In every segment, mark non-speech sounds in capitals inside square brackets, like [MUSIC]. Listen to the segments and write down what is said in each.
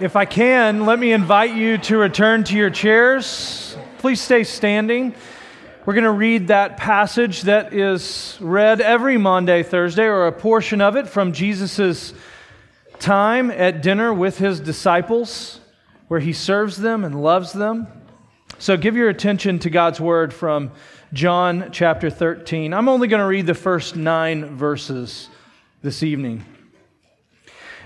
If I can, let me invite you to return to your chairs. Please stay standing. We're going to read that passage that is read every Maundy, Thursday, or a portion of it from Jesus' time at dinner with his disciples, where he serves them and loves them. So give your attention to God's word from John chapter 13. I'm only going to read the first nine verses this evening.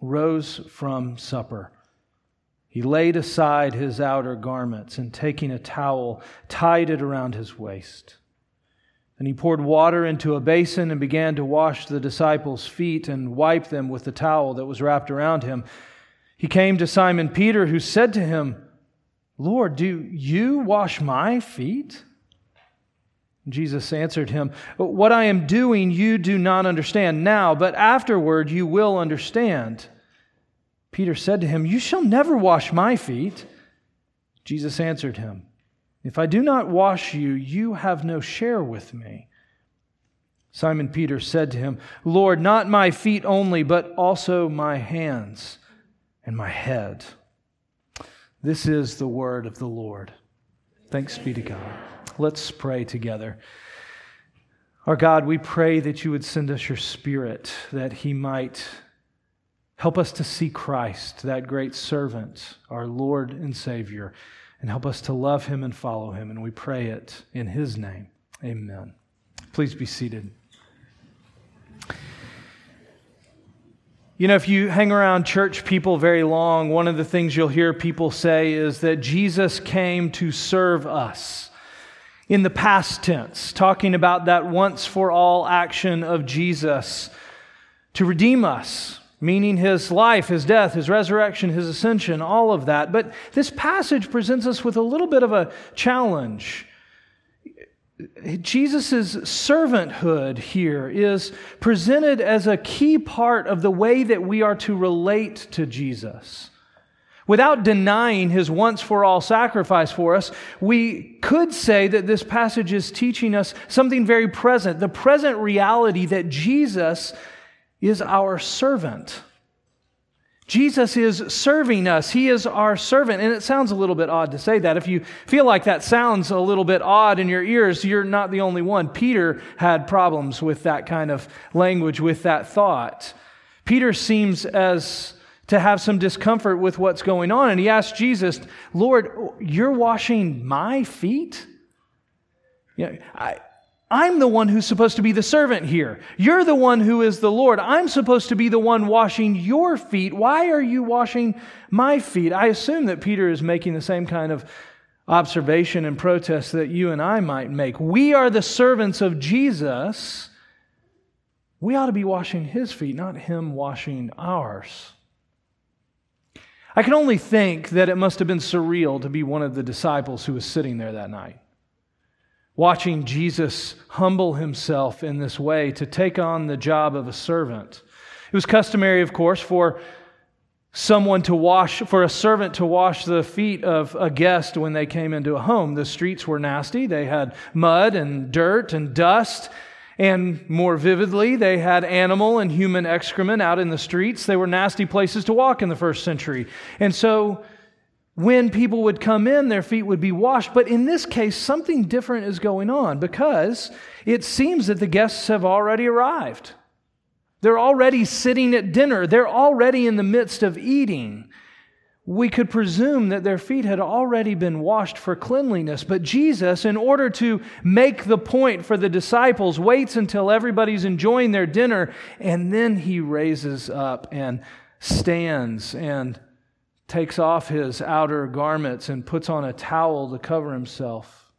rose from supper. He laid aside his outer garments and taking a towel, tied it around his waist. And he poured water into a basin and began to wash the disciples' feet and wipe them with the towel that was wrapped around him. He came to Simon Peter, who said to him, Lord, do you wash my feet? Jesus answered him, What I am doing you do not understand now, but afterward you will understand. Peter said to him, You shall never wash my feet. Jesus answered him, If I do not wash you, you have no share with me. Simon Peter said to him, Lord, not my feet only, but also my hands and my head. This is the word of the Lord. Thanks be to God. Let's pray together. Our God, we pray that you would send us your Spirit, that he might help us to see Christ, that great servant, our Lord and Savior, and help us to love him and follow him. And we pray it in his name. Amen. Please be seated. You know, if you hang around church people very long, one of the things you'll hear people say is that Jesus came to serve us in the past tense, talking about that once for all action of Jesus to redeem us, meaning his life, his death, his resurrection, his ascension, all of that. But this passage presents us with a little bit of a challenge. Jesus' servanthood here is presented as a key part of the way that we are to relate to Jesus. Without denying his once for all sacrifice for us, we could say that this passage is teaching us something very present the present reality that Jesus is our servant. Jesus is serving us. He is our servant. And it sounds a little bit odd to say that. If you feel like that sounds a little bit odd in your ears, you're not the only one. Peter had problems with that kind of language, with that thought. Peter seems as to have some discomfort with what's going on. And he asked Jesus, Lord, you're washing my feet? Yeah, I, I'm the one who's supposed to be the servant here. You're the one who is the Lord. I'm supposed to be the one washing your feet. Why are you washing my feet? I assume that Peter is making the same kind of observation and protest that you and I might make. We are the servants of Jesus. We ought to be washing his feet, not him washing ours. I can only think that it must have been surreal to be one of the disciples who was sitting there that night, watching Jesus humble himself in this way to take on the job of a servant. It was customary, of course, for someone to wash, for a servant to wash the feet of a guest when they came into a home. The streets were nasty, they had mud and dirt and dust. And more vividly, they had animal and human excrement out in the streets. They were nasty places to walk in the first century. And so when people would come in, their feet would be washed. But in this case, something different is going on because it seems that the guests have already arrived. They're already sitting at dinner, they're already in the midst of eating we could presume that their feet had already been washed for cleanliness. But Jesus, in order to make the point for the disciples, waits until everybody's enjoying their dinner, and then he raises up and stands and takes off his outer garments and puts on a towel to cover himself.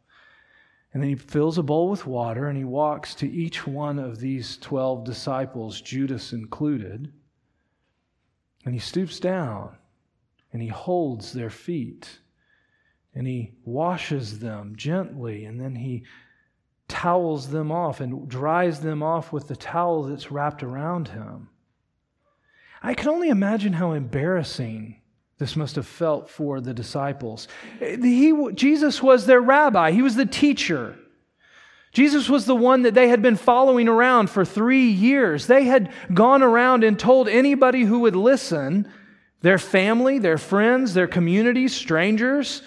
And then he fills a bowl with water and he walks to each one of these 12 disciples, Judas included, and he stoops down and he holds their feet and he washes them gently and then he towels them off and dries them off with the towel that's wrapped around him. I can only imagine how embarrassing this must have felt for the disciples. He, Jesus was their rabbi, he was the teacher. Jesus was the one that they had been following around for three years. They had gone around and told anybody who would listen, their family, their friends, their communities, strangers,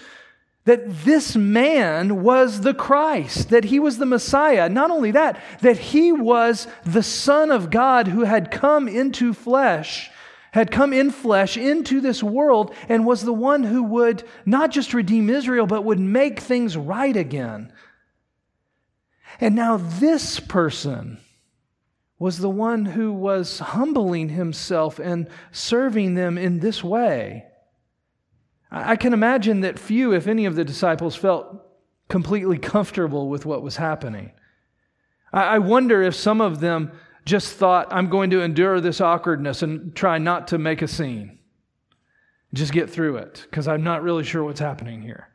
that this man was the Christ, that he was the Messiah. Not only that, that he was the Son of God who had come into flesh, had come in flesh into this world, and was the one who would not just redeem Israel, but would make things right again. And now this person was the one who was humbling himself and serving them in this way. I can imagine that few, if any, of the disciples felt completely comfortable with what was happening. I wonder if some of them just thought, I'm going to endure this awkwardness and try not to make a scene. Just get through it, because I'm not really sure what's happening here.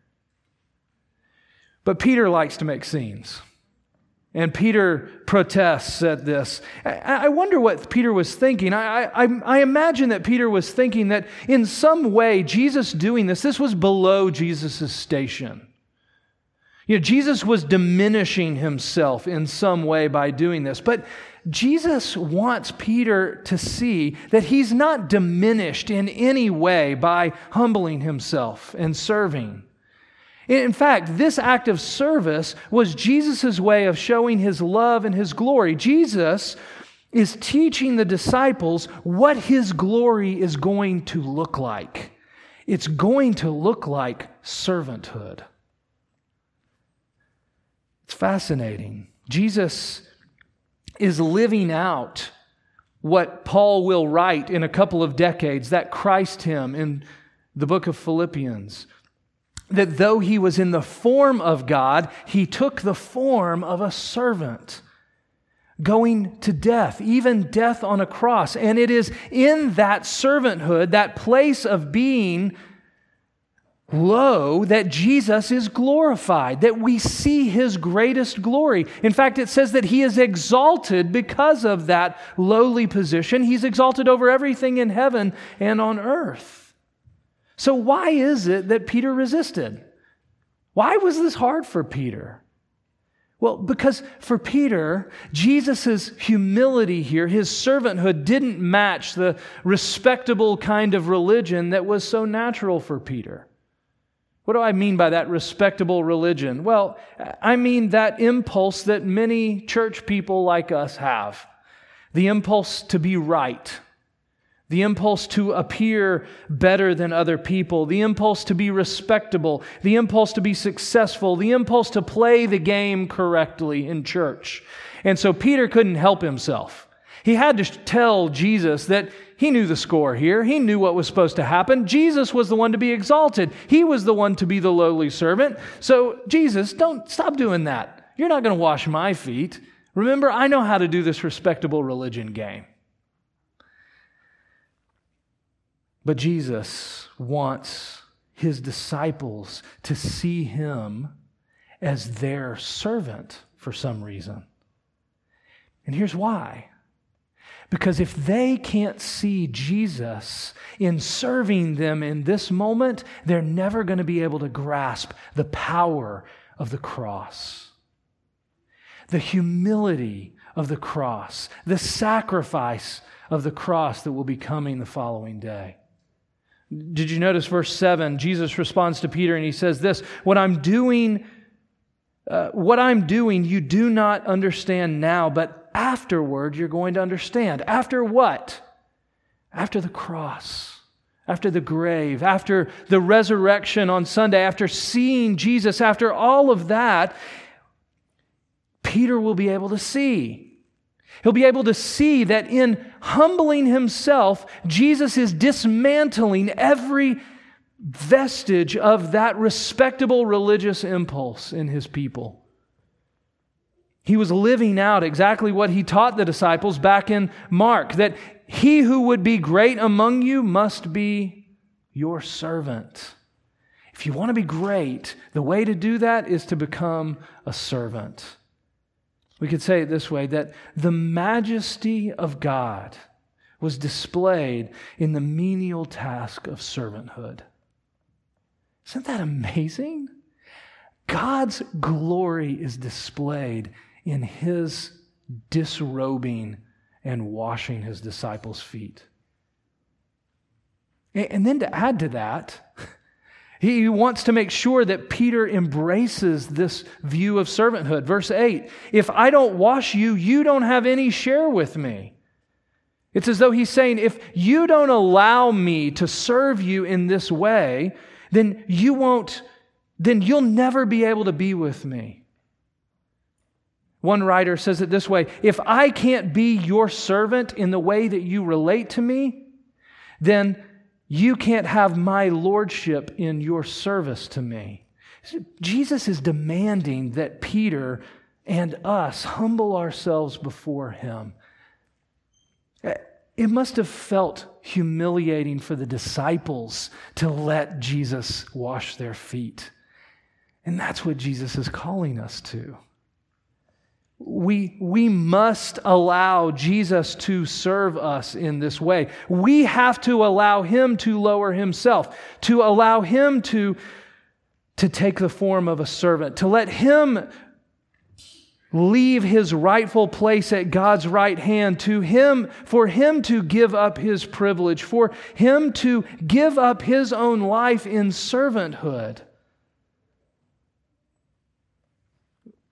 But Peter likes to make scenes. And Peter protests at this. I wonder what Peter was thinking. I, I, I, imagine that Peter was thinking that in some way, Jesus doing this, this was below Jesus' station. You know, Jesus was diminishing himself in some way by doing this. But Jesus wants Peter to see that he's not diminished in any way by humbling himself and serving. In fact, this act of service was Jesus' way of showing his love and his glory. Jesus is teaching the disciples what his glory is going to look like. It's going to look like servanthood. It's fascinating. Jesus is living out what Paul will write in a couple of decades, that Christ hymn in the book of Philippians that though he was in the form of God, he took the form of a servant, going to death, even death on a cross. And it is in that servanthood, that place of being low, that Jesus is glorified, that we see his greatest glory. In fact, it says that he is exalted because of that lowly position. He's exalted over everything in heaven and on earth. So, why is it that Peter resisted? Why was this hard for Peter? Well, because for Peter, Jesus' humility here, his servanthood, didn't match the respectable kind of religion that was so natural for Peter. What do I mean by that respectable religion? Well, I mean that impulse that many church people like us have the impulse to be right the impulse to appear better than other people, the impulse to be respectable, the impulse to be successful, the impulse to play the game correctly in church. And so Peter couldn't help himself. He had to tell Jesus that he knew the score here. He knew what was supposed to happen. Jesus was the one to be exalted. He was the one to be the lowly servant. So, Jesus, don't stop doing that. You're not going to wash my feet. Remember, I know how to do this respectable religion game. But Jesus wants his disciples to see him as their servant for some reason. And here's why. Because if they can't see Jesus in serving them in this moment, they're never going to be able to grasp the power of the cross. The humility of the cross, the sacrifice of the cross that will be coming the following day. Did you notice verse 7? Jesus responds to Peter and he says this What I'm doing, uh, what I'm doing, you do not understand now, but afterward you're going to understand. After what? After the cross, after the grave, after the resurrection on Sunday, after seeing Jesus, after all of that, Peter will be able to see He'll be able to see that in humbling himself, Jesus is dismantling every vestige of that respectable religious impulse in his people. He was living out exactly what he taught the disciples back in Mark that he who would be great among you must be your servant. If you want to be great, the way to do that is to become a servant. We could say it this way that the majesty of God was displayed in the menial task of servanthood. Isn't that amazing? God's glory is displayed in his disrobing and washing his disciples' feet. And then to add to that, [LAUGHS] he wants to make sure that Peter embraces this view of servanthood. Verse 8 If I don't wash you, you don't have any share with me. It's as though he's saying, if you don't allow me to serve you in this way, then you won't, then you'll never be able to be with me. One writer says it this way If I can't be your servant in the way that you relate to me, then you can't have my lordship in your service to me. Jesus is demanding that Peter and us humble ourselves before him. It must have felt humiliating for the disciples to let Jesus wash their feet. And that's what Jesus is calling us to. We, we must allow Jesus to serve us in this way. We have to allow him to lower himself, to allow him to, to take the form of a servant, to let him leave his rightful place at God's right hand to him, for him to give up his privilege, for him to give up his own life in servanthood.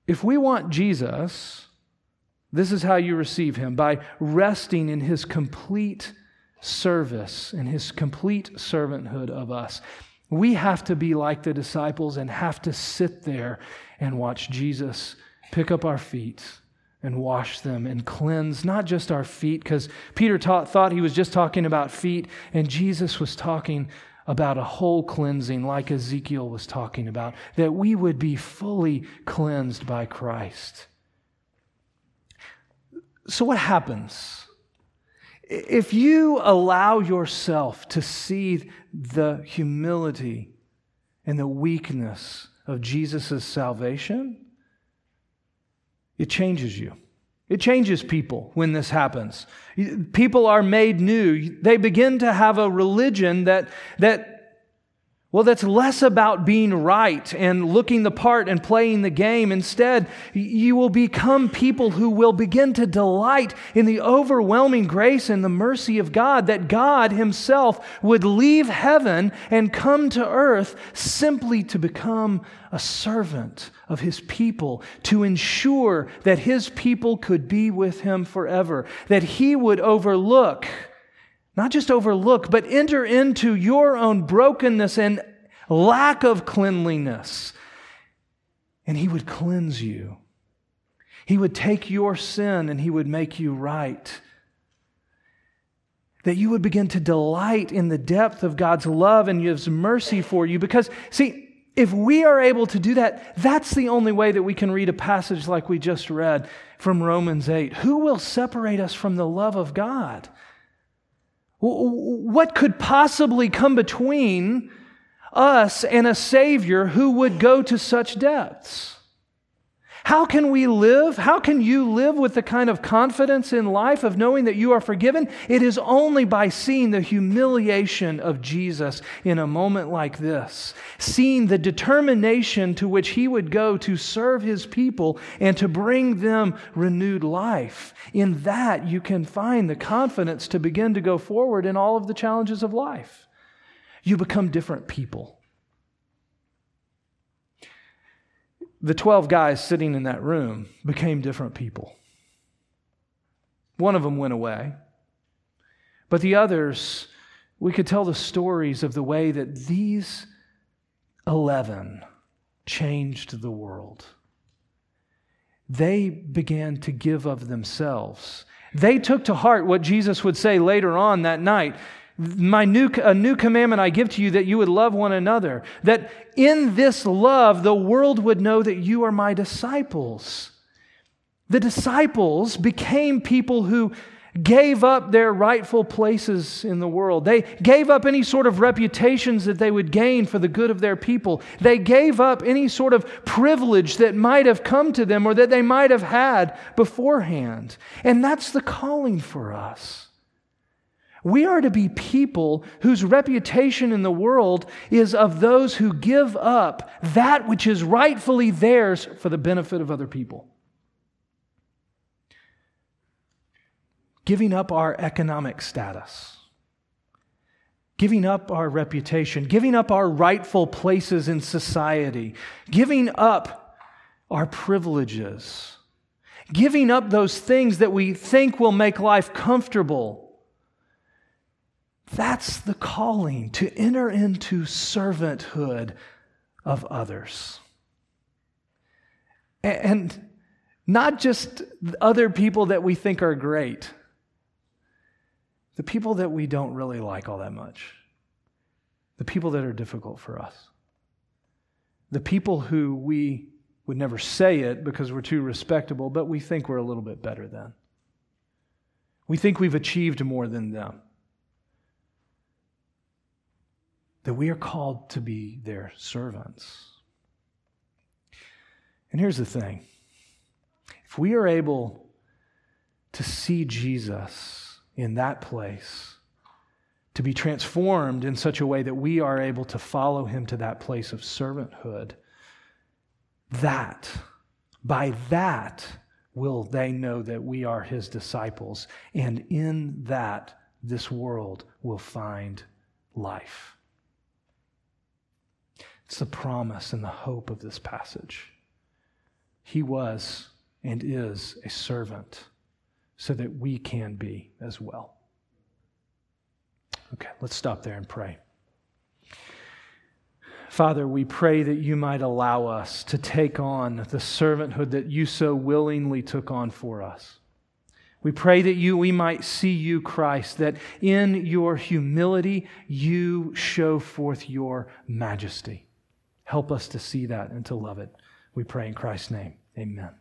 If we want Jesus, this is how you receive him by resting in his complete service and his complete servanthood of us. We have to be like the disciples and have to sit there and watch Jesus pick up our feet and wash them and cleanse not just our feet, because Peter taught, thought he was just talking about feet, and Jesus was talking about a whole cleansing, like Ezekiel was talking about, that we would be fully cleansed by Christ. So, what happens? If you allow yourself to see the humility and the weakness of Jesus' salvation, it changes you. It changes people when this happens. People are made new. They begin to have a religion that, that well, that's less about being right and looking the part and playing the game. Instead, you will become people who will begin to delight in the overwhelming grace and the mercy of God, that God Himself would leave heaven and come to earth simply to become a servant of His people, to ensure that His people could be with Him forever, that He would overlook not just overlook, but enter into your own brokenness and lack of cleanliness. And He would cleanse you. He would take your sin and He would make you right. That you would begin to delight in the depth of God's love and His mercy for you. Because, see, if we are able to do that, that's the only way that we can read a passage like we just read from Romans 8. Who will separate us from the love of God? What could possibly come between us and a Savior who would go to such depths? How can we live? How can you live with the kind of confidence in life of knowing that you are forgiven? It is only by seeing the humiliation of Jesus in a moment like this, seeing the determination to which he would go to serve his people and to bring them renewed life. In that, you can find the confidence to begin to go forward in all of the challenges of life. You become different people. The 12 guys sitting in that room became different people. One of them went away, but the others, we could tell the stories of the way that these 11 changed the world. They began to give of themselves. They took to heart what Jesus would say later on that night my new, a new commandment I give to you that you would love one another. That in this love, the world would know that you are my disciples. The disciples became people who gave up their rightful places in the world. They gave up any sort of reputations that they would gain for the good of their people. They gave up any sort of privilege that might have come to them or that they might have had beforehand. And that's the calling for us. We are to be people whose reputation in the world is of those who give up that which is rightfully theirs for the benefit of other people. Giving up our economic status, giving up our reputation, giving up our rightful places in society, giving up our privileges, giving up those things that we think will make life comfortable that's the calling to enter into servanthood of others. And not just other people that we think are great, the people that we don't really like all that much, the people that are difficult for us, the people who we would never say it because we're too respectable, but we think we're a little bit better than. We think we've achieved more than them. That we are called to be their servants. And here's the thing if we are able to see Jesus in that place, to be transformed in such a way that we are able to follow him to that place of servanthood, that, by that, will they know that we are his disciples. And in that, this world will find life. It's the promise and the hope of this passage. He was and is a servant so that we can be as well. Okay, let's stop there and pray. Father, we pray that you might allow us to take on the servanthood that you so willingly took on for us. We pray that you we might see you Christ that in your humility you show forth your majesty. Help us to see that and to love it. We pray in Christ's name. Amen.